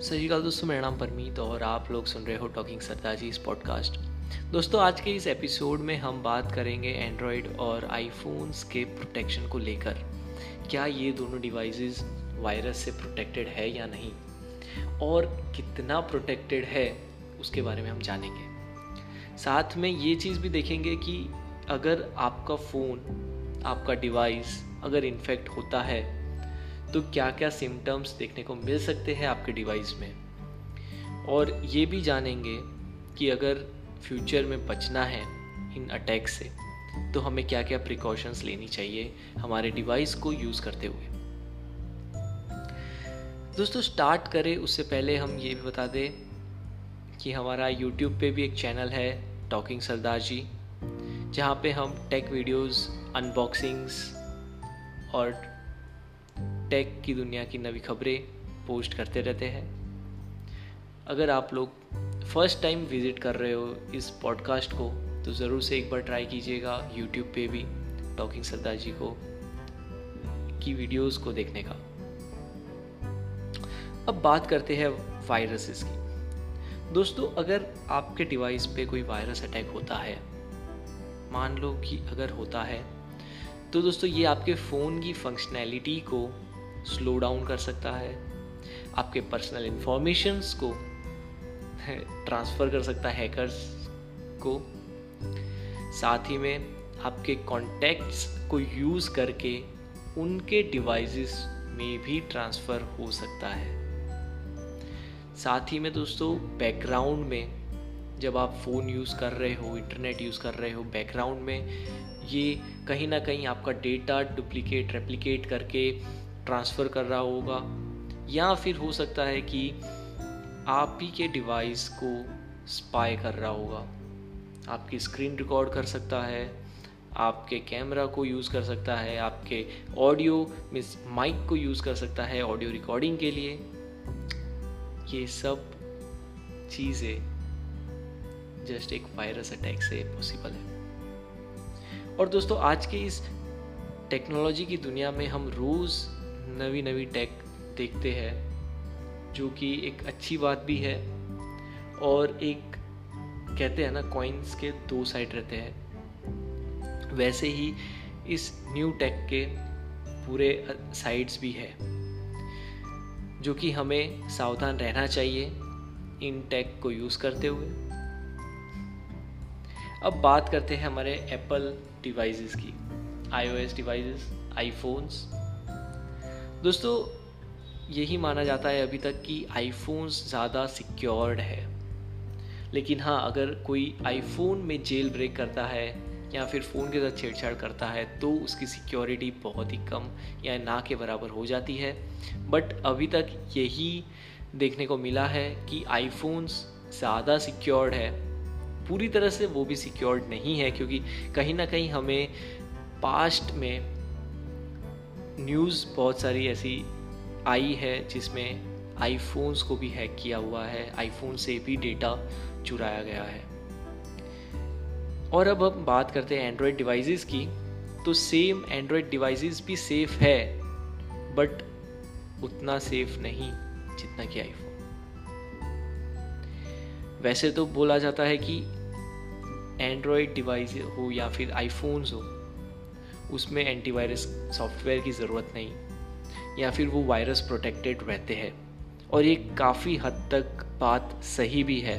सत दोस्तों, मेरा नाम परमीत और आप लोग सुन रहे हो टॉकिंग सरदार जी इस पॉडकास्ट दोस्तों, आज के इस एपिसोड में हम बात करेंगे एंड्रॉयड और आईफोन्स के प्रोटेक्शन को लेकर। क्या ये दोनों डिवाइसेस वायरस से प्रोटेक्टेड है या नहीं? और कितना प्रोटेक्टेड है, उसके बारे में हम जानेंगे। साथ में ये चीज़ भी देखेंगे कि अगर आपका फ़ोन आपका डिवाइस अगर इन्फेक्ट होता है तो क्या क्या सिम्टम्स देखने को मिल सकते हैं आपके डिवाइस में? और ये भी जानेंगे कि अगर फ्यूचर में बचना है इन अटैक से तो हमें क्या क्या प्रिकॉशंस लेनी चाहिए हमारे डिवाइस को यूज़ करते हुए। दोस्तों स्टार्ट करें, उससे पहले हम ये भी बता दें कि हमारा यूट्यूब पे भी एक चैनल है टॉकिंग सरदार जी जहाँ पे हम टेक वीडियोस अनबॉक्सिंग्स और टेक की दुनिया की नवी खबरें पोस्ट करते रहते हैं। अगर आप लोग फ़र्स्ट टाइम विज़िट कर रहे हो इस पॉडकास्ट को तो ज़रूर से एक बार ट्राई कीजिएगा यूट्यूब पे भी टॉकिंग सरदार जी को, की वीडियोस को देखने का। अब बात करते हैं वायरसेस की। दोस्तों, अगर आपके डिवाइस पे कोई वायरस अटैक होता है, मान लो कि अगर होता है तो दोस्तों, ये आपके फ़ोन की फंक्शनैलिटी को स्लो डाउन कर सकता है। आपके पर्सनल इंफॉर्मेशंस को ट्रांसफ़र कर सकता है हैकर्स को। साथ ही में आपके कॉन्टैक्ट्स को यूज़ करके उनके डिवाइसेस में भी ट्रांसफ़र हो सकता है। साथ ही में दोस्तों बैकग्राउंड में जब आप फ़ोन यूज़ कर रहे हो इंटरनेट यूज़ कर रहे हो बैकग्राउंड में ये कहीं ना कहीं आपका डेटा डुप्लीकेट रेप्लिकेट करके ट्रांसफ़र कर रहा होगा, या फिर हो सकता है कि आप ही के डिवाइस को स्पाई कर रहा होगा। आपकी स्क्रीन रिकॉर्ड कर सकता है, आपके कैमरा को यूज़ कर सकता है, आपके ऑडियो मीन्स माइक को यूज़ कर सकता है ऑडियो रिकॉर्डिंग के लिए। ये सब चीज़ें जस्ट एक वायरस अटैक से पॉसिबल है। और दोस्तों, आज के इस टेक्नोलॉजी की दुनिया में हम रोज़ नवी नवी टेक देखते हैं, जो कि एक अच्छी बात भी है और एक, कहते हैं ना कॉइन्स के दो साइड रहते हैं। वैसे ही इस न्यू टेक के पूरे साइड्स भी है, जो कि हमें सावधान रहना चाहिए इन टेक को यूज़ करते हुए। अब बात करते हैं हमारे एप्पल डिवाइसेस की आईओएस डिवाइसेस आईफोन्स दोस्तों, यही माना जाता है अभी तक कि आईफोन्स ज़्यादा सिक्योर्ड है। लेकिन हाँ अगर कोई आईफोन में जेल ब्रेक करता है या फिर फ़ोन के साथ छेड़छाड़ करता है तो उसकी सिक्योरिटी बहुत ही कम या ना के बराबर हो जाती है। बट अभी तक यही देखने को मिला है कि आईफोन्स ज़्यादा सिक्योर्ड है। पूरी तरह से वो भी सिक्योर्ड नहीं है, क्योंकि कहीं ना कहीं हमें पास्ट में न्यूज़ बहुत सारी ऐसी आई है जिसमें आईफोन्स को भी हैक किया हुआ है। आईफोन से भी डेटा चुराया गया है। और अब हम बात करते हैं एंड्रॉयड डिवाइसेस की। तो सेम एंड्रॉयड डिवाइसेस भी सेफ़ है बट उतना सेफ़ नहीं जितना कि आईफोन वैसे तो बोला जाता है कि एंड्रॉयड डिवाइस हो या फिर आईफोन्स हो उसमें एंटीवायरस सॉफ्टवेयर की ज़रूरत नहीं, या फिर वो वायरस प्रोटेक्टेड रहते हैं। और ये काफ़ी हद तक बात सही भी है,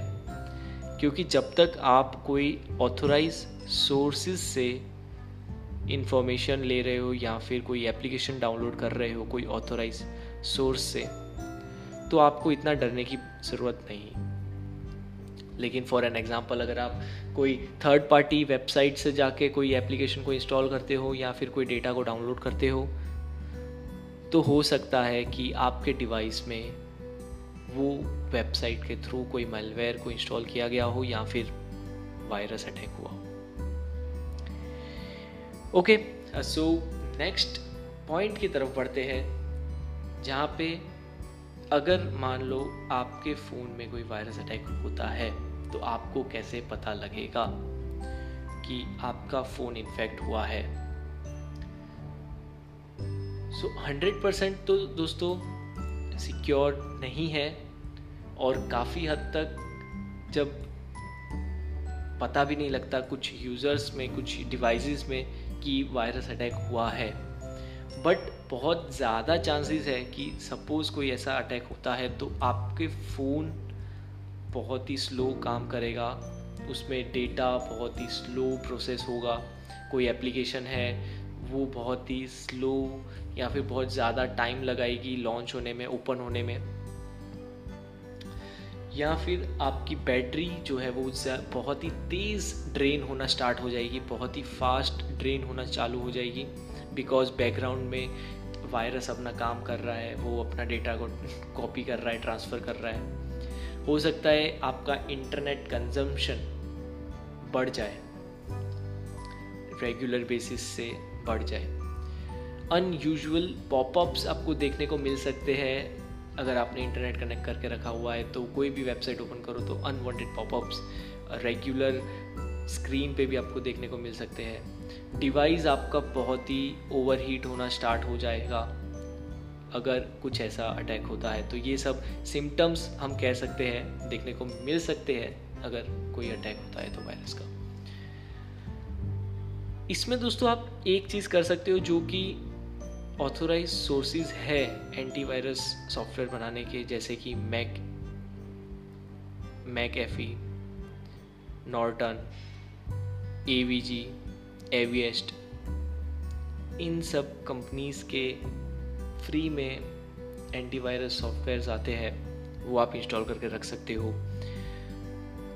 क्योंकि जब तक आप कोई ऑथोराइज सोर्सेज से इंफॉर्मेशन ले रहे हो, या फिर कोई एप्लीकेशन डाउनलोड कर रहे हो, कोई ऑथोराइज सोर्स से तो आपको इतना डरने की ज़रूरत नहीं। लेकिन फॉर एन एग्ज़ाम्पल अगर आप कोई थर्ड पार्टी वेबसाइट से जाके कोई एप्लीकेशन को इंस्टॉल करते हो या फिर कोई डेटा को डाउनलोड करते हो तो हो सकता है कि आपके डिवाइस में वो वेबसाइट के थ्रू कोई मेलवेयर को इंस्टॉल किया गया हो या फिर वायरस अटैक हुआ हो। ओके सो नेक्स्ट पॉइंट की तरफ़ बढ़ते हैं, जहाँ पे अगर मान लो आपके फ़ोन में कोई वायरस अटैक होता है तो आपको कैसे पता लगेगा कि आपका फ़ोन इन्फेक्ट हुआ है? सो हंड्रेड परसेंट तो दोस्तों सिक्योर नहीं है और काफ़ी हद तक जब पता भी नहीं लगता कुछ यूज़र्स में, कुछ डिवाइसेस में कि वायरस अटैक हुआ है। बट बहुत ज़्यादा चांसेस है कि सपोज़ कोई ऐसा अटैक होता है तो आपके फ़ोन बहुत ही स्लो काम करेगा। उसमें डेटा बहुत ही स्लो प्रोसेस होगा। कोई एप्लीकेशन है, वो बहुत ही स्लो या फिर बहुत ज़्यादा टाइम लगाएगी लॉन्च होने में ओपन होने में। या फिर आपकी बैटरी जो है वो बहुत ही तेज़ ड्रेन होना स्टार्ट हो जाएगी, बहुत ही फास्ट ड्रेन होना चालू हो जाएगी। बिकॉज़ बैकग्राउंड में वायरस अपना काम कर रहा है, वो अपना डेटा को कॉपी कर रहा है ट्रांसफ़र कर रहा है। हो सकता है आपका इंटरनेट कंजम्पशन बढ़ जाए। रेगुलर बेसिस से बढ़ जाए। अनयूजुअल पॉपअप्स आपको देखने को मिल सकते हैं। अगर आपने इंटरनेट कनेक्ट करके रखा हुआ है तो कोई भी वेबसाइट ओपन करो तो अनवांटेड पॉपअप्स रेगुलर स्क्रीन पे भी आपको देखने को मिल सकते हैं। डिवाइस आपका बहुत ही ओवरहीट होना स्टार्ट हो जाएगा। अगर कुछ ऐसा अटैक होता है तो ये सब सिम्टम्स हम कह सकते हैं, देखने को मिल सकते हैं, अगर कोई अटैक होता है तो वायरस का। इसमें दोस्तों आप एक चीज़ कर सकते हो जो कि ऑथोराइज सोर्सेज है एंटीवायरस सॉफ्टवेयर बनाने के, जैसे कि Mac McAfee Norton A V G Avast इन सब कंपनीज़ के फ्री में एंटीवायरस सॉफ्टवेयर्स आते हैं, वो आप इंस्टॉल करके रख सकते हो।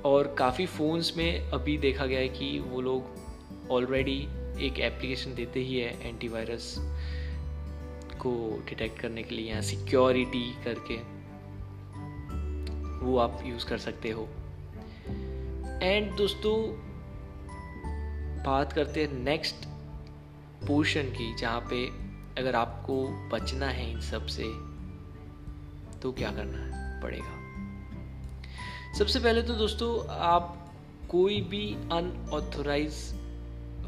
और काफ़ी फ़ोन्स में अभी देखा गया है कि वो लोग ऑलरेडी एक एप्लीकेशन देते ही है एंटीवायरस को डिटेक्ट करने के लिए यहाँ सिक्योरिटी करके। वो आप यूज़ कर सकते हो। एंड दोस्तों, बात करते हैं नेक्स्ट पोर्शन की, जहाँ पे अगर आपको बचना है इन सबसे तो क्या करना पड़ेगा सबसे पहले तो दोस्तों, आप कोई भी अनऑथोराइज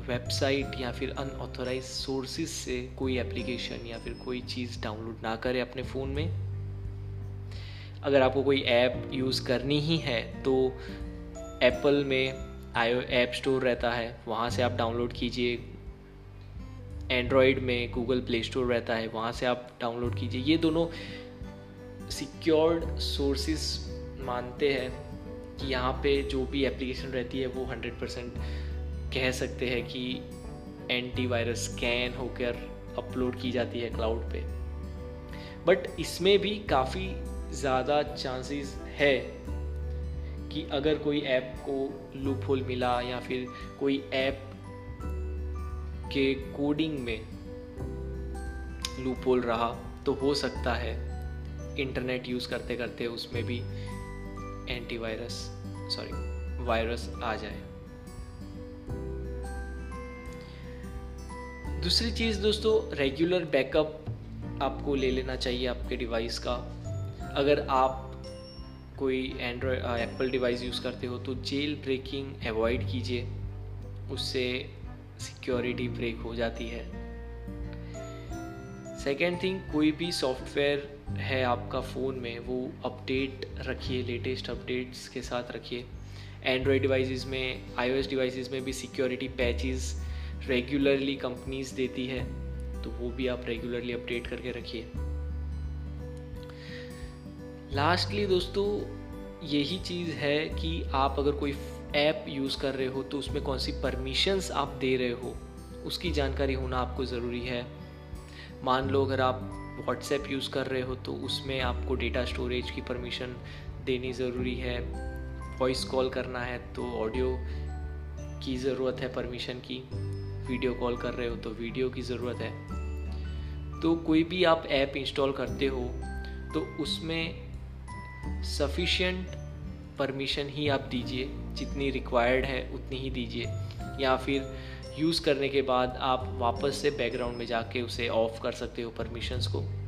वेबसाइट या फिर अनऑथोराइज सोर्सेज से कोई एप्लीकेशन या फिर कोई चीज़ डाउनलोड ना करें अपने फ़ोन में। अगर आपको कोई ऐप यूज़ करनी ही है तो एप्पल में आयो ऐप स्टोर रहता है। वहाँ से आप डाउनलोड कीजिए एंड्रॉयड में गूगल प्ले स्टोर रहता है, वहाँ से आप डाउनलोड कीजिए। ये दोनों सिक्योर्ड सोर्सेज मानते हैं कि यहाँ पे जो भी एप्लीकेशन रहती है, वो हंड्रेड परसेंट कह सकते हैं कि एंटीवायरस स्कैन होकर अपलोड की जाती है क्लाउड पे। बट इसमें भी काफ़ी ज़्यादा चांसेस है कि अगर कोई ऐप को लूप होल मिला या फिर कोई ऐप के कोडिंग में लूपोल रहा तो हो सकता है इंटरनेट यूज़ करते करते उसमें भी एंटीवायरस सॉरी वायरस आ जाए। दूसरी चीज़ दोस्तों रेगुलर बैकअप आपको ले लेना चाहिए आपके डिवाइस का। अगर आप कोई एंड्रॉयड एप्पल डिवाइस यूज़ करते हो तो जेल ब्रेकिंग अवॉइड कीजिए। उससे सिक्योरिटी ब्रेक हो जाती है। सेकेंड थिंग कोई भी सॉफ्टवेयर है आपका फ़ोन में, वो अपडेट रखिए लेटेस्ट अपडेट्स के साथ रखिए। एंड्रॉयड डिवाइसेस में आईओएस डिवाइसेस में भी सिक्योरिटी पैचेस रेगुलरली कंपनीज़ देती है तो वो भी आप रेगुलरली अपडेट करके रखिए। लास्टली दोस्तों, यही चीज़ है कि आप अगर कोई ऐप यूज़ कर रहे हो तो उसमें कौन सी परमिशंस आप दे रहे हो? उसकी जानकारी होना आपको ज़रूरी है। मान लो अगर आप व्हाट्सएप यूज़ कर रहे हो तो उसमें आपको डेटा स्टोरेज की परमिशन देनी ज़रूरी है। वॉइस कॉल करना है तो ऑडियो की ज़रूरत है परमिशन की। वीडियो कॉल कर रहे हो तो वीडियो की ज़रूरत है। तो कोई भी आप ऐप इंस्टॉल करते हो तो उसमें सफिशिएंट परमिशन ही आप दीजिए। जितनी रिक्वायर्ड है उतनी ही दीजिए। या फिर यूज़ करने के बाद आप वापस से बैकग्राउंड में जाके उसे ऑफ़ कर सकते हो परमिशंस को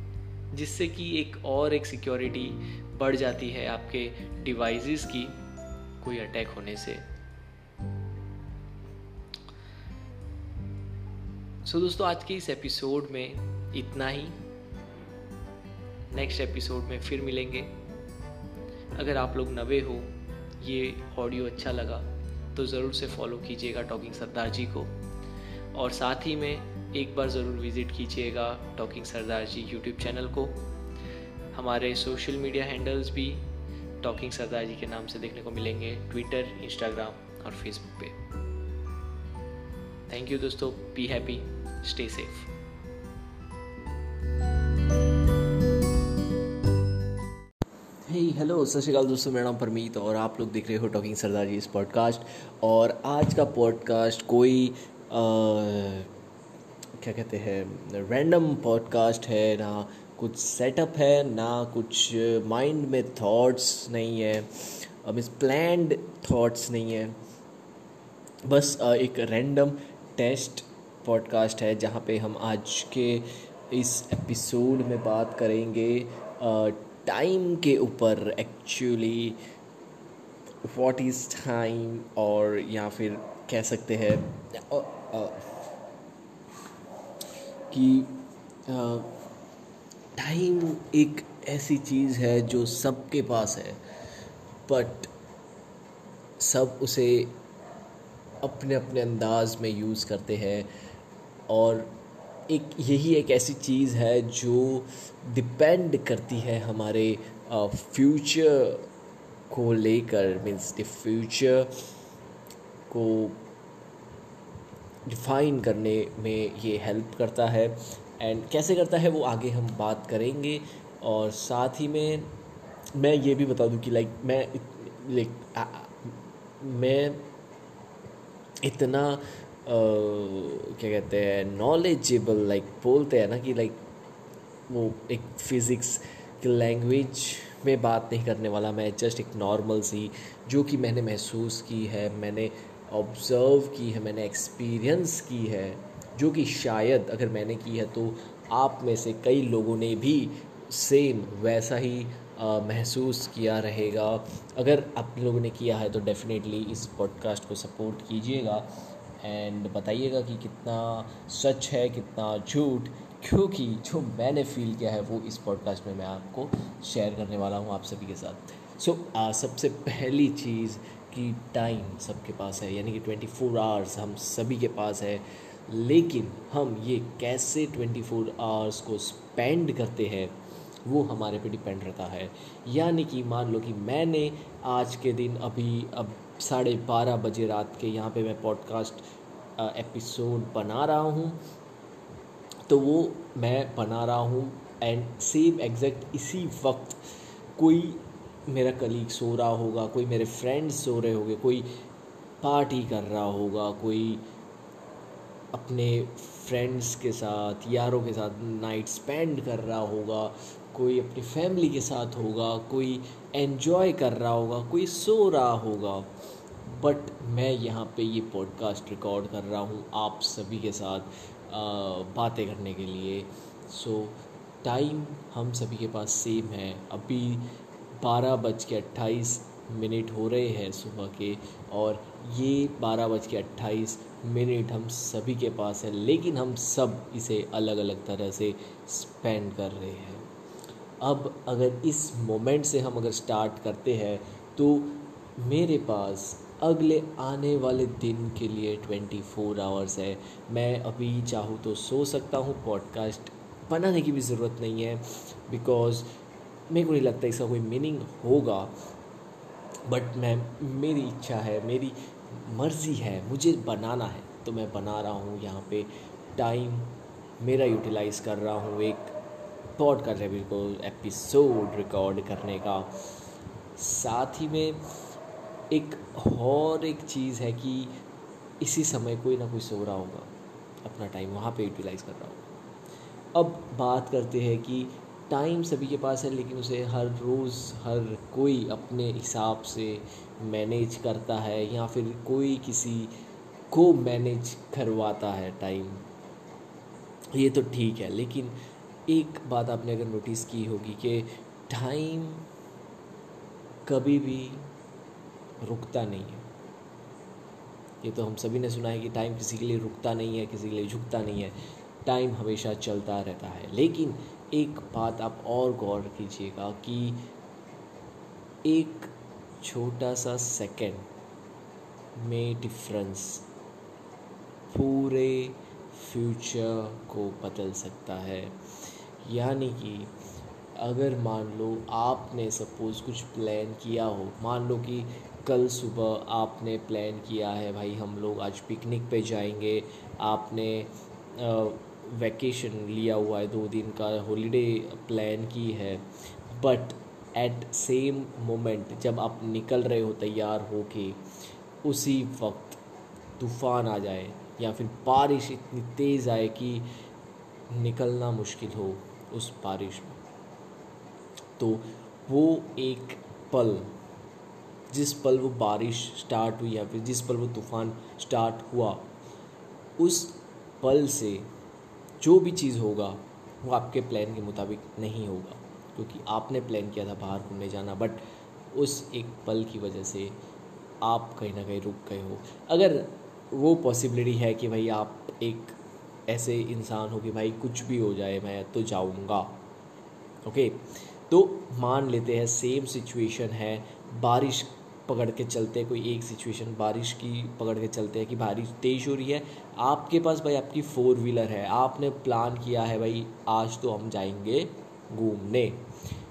जिससे कि एक और एक सिक्योरिटी बढ़ जाती है आपके डिवाइसेस की कोई अटैक होने से। सो so, दोस्तों आज के इस एपिसोड में इतना ही। नेक्स्ट एपिसोड में फिर मिलेंगे। अगर आप लोग नवे हो ये ऑडियो अच्छा लगा तो ज़रूर से फॉलो कीजिएगा टॉकिंग सरदार जी को। और साथ ही में एक बार ज़रूर विज़िट कीजिएगा talking Sardar ji YouTube channel को। हमारे सोशल मीडिया हैंडल्स भी टॉकिंग सरदार जी के नाम से देखने को मिलेंगे ट्विटर इंस्टाग्राम और फेसबुक पे। थैंक यू दोस्तों be happy stay safe hello सत श्रीकाल दोस्तों मेरा नाम परमीत और आप लोग देख रहे हो टॉकिंग सरदार जी इस पॉडकास्ट और आज का पॉडकास्ट कोई आ, क्या कहते हैं रैंडम पॉडकास्ट है ना कुछ सेटअप है ना कुछ माइंड में थॉट्स नहीं है मीन्स प्लैंड थॉट्स नहीं है। बस आ, एक रैंडम टेस्ट पॉडकास्ट है जहाँ पे हम आज के इस एपिसोड में बात करेंगे टाइम के ऊपर एक्चुअली व्हाट इज़ टाइम और या फिर कह सकते हैं कि टाइम एक ऐसी चीज़ है जो सबके पास है बट सब उसे अपने अपने अंदाज में यूज़ करते हैं और एक, यही एक ऐसी चीज़ है जो डिपेंड करती है हमारे फ्यूचर को लेकर मीन्स द फ्यूचर को डिफाइन करने में ये हेल्प करता है। एंड कैसे करता है वो आगे हम बात करेंगे और साथ ही में मैं ये भी बता दूँ कि लाइक मैं लाइक मैं इतना क्या कहते हैं नॉलेजेबल लाइक बोलते हैं ना कि लाइक वो एक फ़िज़िक्स की लैंग्वेज में बात नहीं करने वाला मैं जस्ट एक नॉर्मल सी जो कि मैंने महसूस की है मैंने ऑब्ज़र्व की है मैंने एक्सपीरियंस की है जो कि शायद अगर मैंने की है तो आप में से कई लोगों ने भी सेम वैसा ही आ, महसूस किया रहेगा। अगर आप लोगों ने किया है तो डेफ़िनेटली इस पॉडकास्ट को सपोर्ट कीजिएगा। एंड बताइएगा कि कितना सच है कितना झूठ क्योंकि जो मैंने फील किया है वो इस पॉडकास्ट में मैं आपको शेयर करने वाला हूँ आप सभी के साथ। सो so, सबसे पहली चीज़ कि टाइम सबके पास है यानी कि ट्वेंटी फोर आवर्स हम सभी के पास है। लेकिन हम ये कैसे ट्वेंटी फोर आवर्स को स्पेंड करते हैं वो हमारे पे डिपेंड रहता है। यानी कि मान लो कि मैंने आज के दिन अभी अब साढ़े बारह बजे रात के यहाँ पे मैं पॉडकास्ट एपिसोड बना रहा हूँ। तो वो मैं बना रहा हूँ एंड सेम एग्जैक्ट इसी वक्त कोई मेरा कलीग सो रहा होगा, कोई मेरे फ्रेंड्स सो रहे होंगे, कोई पार्टी कर रहा होगा, कोई अपने फ्रेंड्स के साथ यारों के साथ नाइट स्पेंड कर रहा होगा कोई अपनी फैमिली के साथ होगा कोई एन्जॉय कर रहा होगा कोई सो रहा होगा। बट मैं यहाँ पे ये पॉडकास्ट रिकॉर्ड कर रहा हूँ आप सभी के साथ बातें करने के लिए। सो so, टाइम हम सभी के पास सेम है। अभी बारह बज के अट्ठाईस मिनट हो रहे हैं सुबह के और ये बारह बज के अट्ठाईस मिनट हम सभी के पास है, लेकिन हम सब इसे अलग अलग तरह से स्पेंड कर रहे हैं। अब अगर इस मोमेंट से हम अगर स्टार्ट करते हैं तो मेरे पास अगले आने वाले दिन के लिए ट्वेंटी फोर आवर्स है। मैं अभी चाहूँ तो सो सकता हूँ पॉडकास्ट बनाने की भी ज़रूरत नहीं है बिकॉज़ मेरे को नहीं लगता इसका कोई मीनिंग होगा। बट मैं, मेरी इच्छा है, मेरी मर्ज़ी है, मुझे बनाना है। तो मैं बना रहा हूँ, यहाँ पे टाइम मेरा यूटिलाइज़ कर रहा हूँ एक पॉडकास्ट एपिसोड रिकॉर्ड करने का। साथ ही में एक और एक चीज़ है कि इसी समय कोई ना कोई सो रहा होगा, अपना टाइम वहाँ पे यूटिलाइज़ कर रहा होगा। अब बात करते हैं कि टाइम सभी के पास है, लेकिन उसे हर रोज़, हर कोई अपने हिसाब से मैनेज करता है या फिर कोई किसी को मैनेज करवाता है टाइम। ये तो ठीक है, लेकिन एक बात आपने अगर नोटिस की होगी कि टाइम कभी भी रुकता नहीं है। ये तो हम सभी ने सुना है कि टाइम किसी के लिए रुकता नहीं है, किसी के लिए झुकता नहीं है। टाइम हमेशा चलता रहता है, लेकिन एक बात आप और गौर कीजिएगा कि एक छोटा सा सेकंड में डिफरेंस पूरे फ्यूचर को बदल सकता है। यानी कि अगर मान लो आपने सपोज़ कुछ प्लान किया हो, मान लो कि कल सुबह आपने प्लान किया है, भाई हम लोग आज पिकनिक पे जाएँगे, आपने वैकेशन लिया हुआ है, दो दिन का हॉलीडे प्लान की है। बट एट सेम मोमेंट जब आप निकल रहे हो, तैयार हो के उसी वक्त तूफ़ान आ जाए, या फिर बारिश इतनी तेज़ आए कि निकलना मुश्किल हो उस बारिश में। तो वो एक पल, जिस पल वो बारिश स्टार्ट हुई या फिर जिस पल वो तूफ़ान स्टार्ट हुआ, उस पल से जो भी चीज़ होगा, वो आपके प्लान के मुताबिक नहीं होगा, क्योंकि आपने प्लान किया था बाहर घूमने जाना बट उस एक पल की वजह से आप कहीं ना कहीं रुक गए हो। अगर वो पॉसिबिलिटी है कि भाई आप एक ऐसे इंसान हो कि भाई कुछ भी हो जाए, मैं तो जाऊँगा ओके तो मान लेते हैं सेम सिचुएशन है, बारिश पकड़ के चलते हैं, कोई एक सिचुएशन बारिश की पकड़ के चलते हैं कि बारिश तेज़ हो रही है। आपके पास भाई आपकी फोर व्हीलर है। आपने प्लान किया है भाई, आज तो हम जाएँगे घूमने।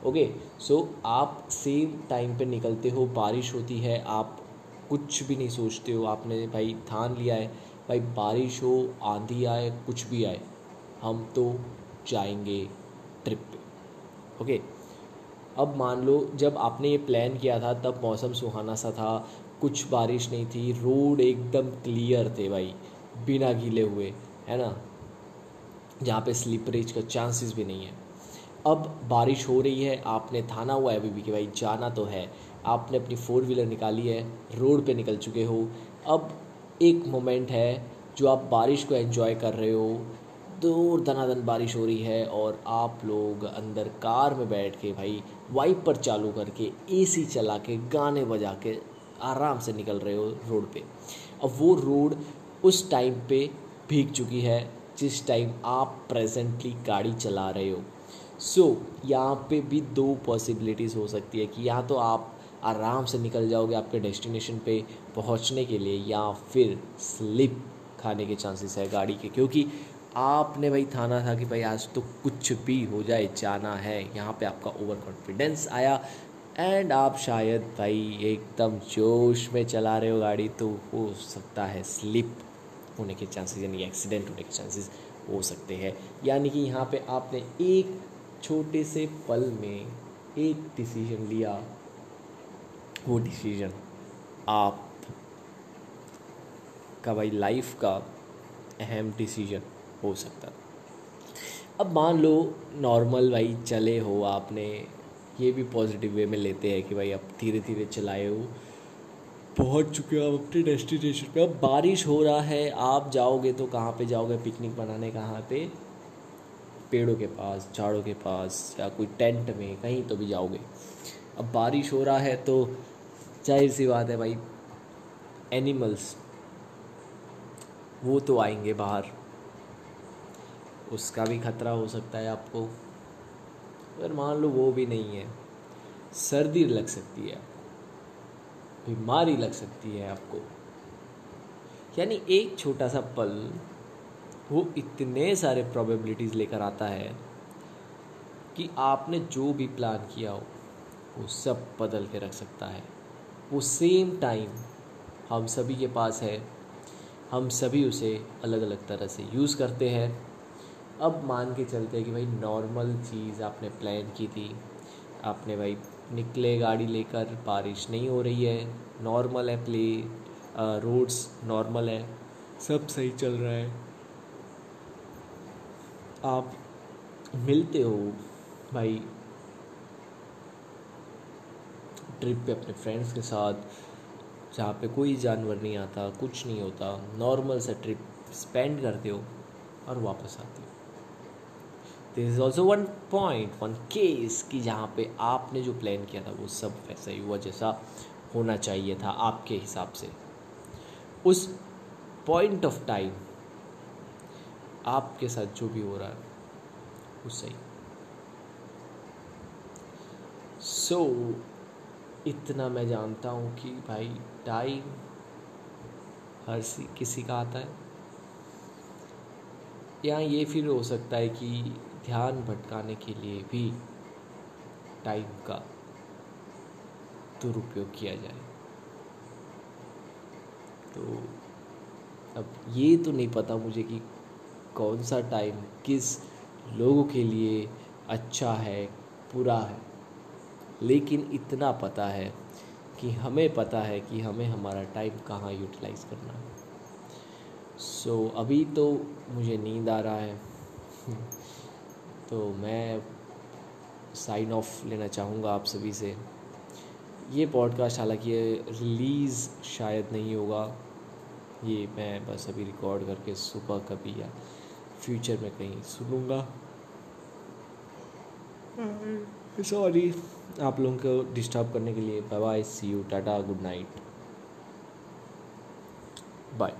ओके सो आप सेम टाइम पे निकलते हो, बारिश होती है, आप कुछ भी नहीं सोचते हो, आपने भाई ठान लिया है, भाई बारिश हो, आंधी आए, कुछ भी आए, हम तो जाएँगे ट्रिप पे। ओके अब मान लो, जब आपने ये प्लान किया था, तब मौसम सुहाना सा था, कुछ बारिश नहीं थी रोड एकदम क्लियर थे भाई, बिना गीले हुए, है ना? जहाँ पे स्लिपरेज का चांसेस भी नहीं है। अब बारिश हो रही है, आपने थाना हुआ है अभी भी कि भाई जाना तो है। आपने अपनी फोर व्हीलर निकाली है रोड पे निकल चुके हो। अब एक मोमेंट है, जो आप बारिश को एंजॉय कर रहे हो दूर दनादन बारिश हो रही है और आप लोग अंदर कार में बैठ के भाई वाइपर चालू करके एसी चला के गाने बजा के आराम से निकल रहे हो रोड पे। अब वो रोड उस टाइम पे भीग चुकी है जिस टाइम आप प्रेजेंटली गाड़ी चला रहे हो। सो so, यहाँ पे भी दो पॉसिबिलिटीज़ हो सकती है कि यहाँ तो आप आराम से निकल जाओगे आपके डेस्टिनेशन पे पहुँचने के लिए या फिर स्लिप खाने के चांसेस है गाड़ी के क्योंकि आपने भाई थाना था कि भाई आज तो कुछ भी हो जाए, जाना है। यहाँ पे आपका ओवर कॉन्फिडेंस आया एंड आप शायद भाई एकदम जोश में चला रहे हो गाड़ी तो हो सकता है स्लिप होने के चांसेस यानी एक्सीडेंट होने के चांसेस हो सकते हैं। यानी कि यहाँ पे आपने एक छोटे से पल में एक डिसीज़न लिया। वो डिसीज़न आप का भाई लाइफ का अहम डिसीज़न हो सकता था। अब मान लो नॉर्मल भाई चले हो आपने, ये भी पॉजिटिव वे में लेते हैं कि भाई अब धीरे धीरे चलाए हो। पहुँच चुके हो आप अपने डेस्टिनेशन पे। अब बारिश हो रहा है, आप जाओगे तो कहाँ पे जाओगे? पिकनिक बनाने कहाँ पे? पेड़ों के पास, झाड़ों के पास, या कोई टेंट में, कहीं तो भी जाओगे। अब बारिश हो रहा है तो ज़ाहिर सी बात है भाई एनिमल्स वो तो आएँगे बाहर। उसका भी खतरा हो सकता है आपको। अगर मान लो वो भी नहीं है। सर्दी लग सकती है आपको। बीमारी लग सकती है आपको। यानी एक छोटा सा पल वो इतने सारे प्रोबेबिलिटीज़ लेकर आता है कि आपने जो भी प्लान किया हो, वो सब बदल के रख सकता है। वो सेम टाइम हम सभी के पास है। हम सभी उसे अलग अलग तरह से यूज़ करते हैं। अब मान के चलते हैं कि भाई नॉर्मल चीज़ आपने प्लान की थी। आपने भाई निकले गाड़ी लेकर, बारिश नहीं हो रही है नॉर्मल है प्ले रोड्स नॉर्मल है, सब सही चल रहा है। आप मिलते हो भाई ट्रिप पे अपने फ्रेंड्स के साथ, जहाँ पे कोई जानवर नहीं आता, कुछ नहीं होता नॉर्मल सा ट्रिप स्पेंड करते हो और वापस आते हो। This is also one point one case कि जहाँ पे आपने जो प्लान किया था वो सब वैसा ही हुआ जैसा होना चाहिए था आपके हिसाब से। उस पॉइंट ऑफ़ टाइम आपके साथ जो भी हो रहा है वो सही। सो so, इतना मैं जानता हूँ कि भाई टाइम हर किसी का आता है। या ये फिर हो सकता है कि ध्यान भटकाने के लिए भी टाइम का दुरुपयोग किया जाए। तो अब ये तो नहीं पता मुझे कि कौन सा टाइम किस लोगों के लिए अच्छा है बुरा है। लेकिन इतना पता है कि हमें पता है कि हमें हमारा टाइम कहाँ यूटिलाइज़ करना है। सो so, अभी तो मुझे नींद आ रहा है। तो मैं साइन ऑफ़ लेना चाहूँगा आप सभी से। ये पॉडकास्ट हालाँकि रिलीज़ शायद नहीं होगा। ये मैं बस अभी रिकॉर्ड करके सुबह कभी या फ्यूचर में कहीं सुनूँगा। सॉरी आप लोगों को डिस्टर्ब करने के लिए bye bye see you tata good night bye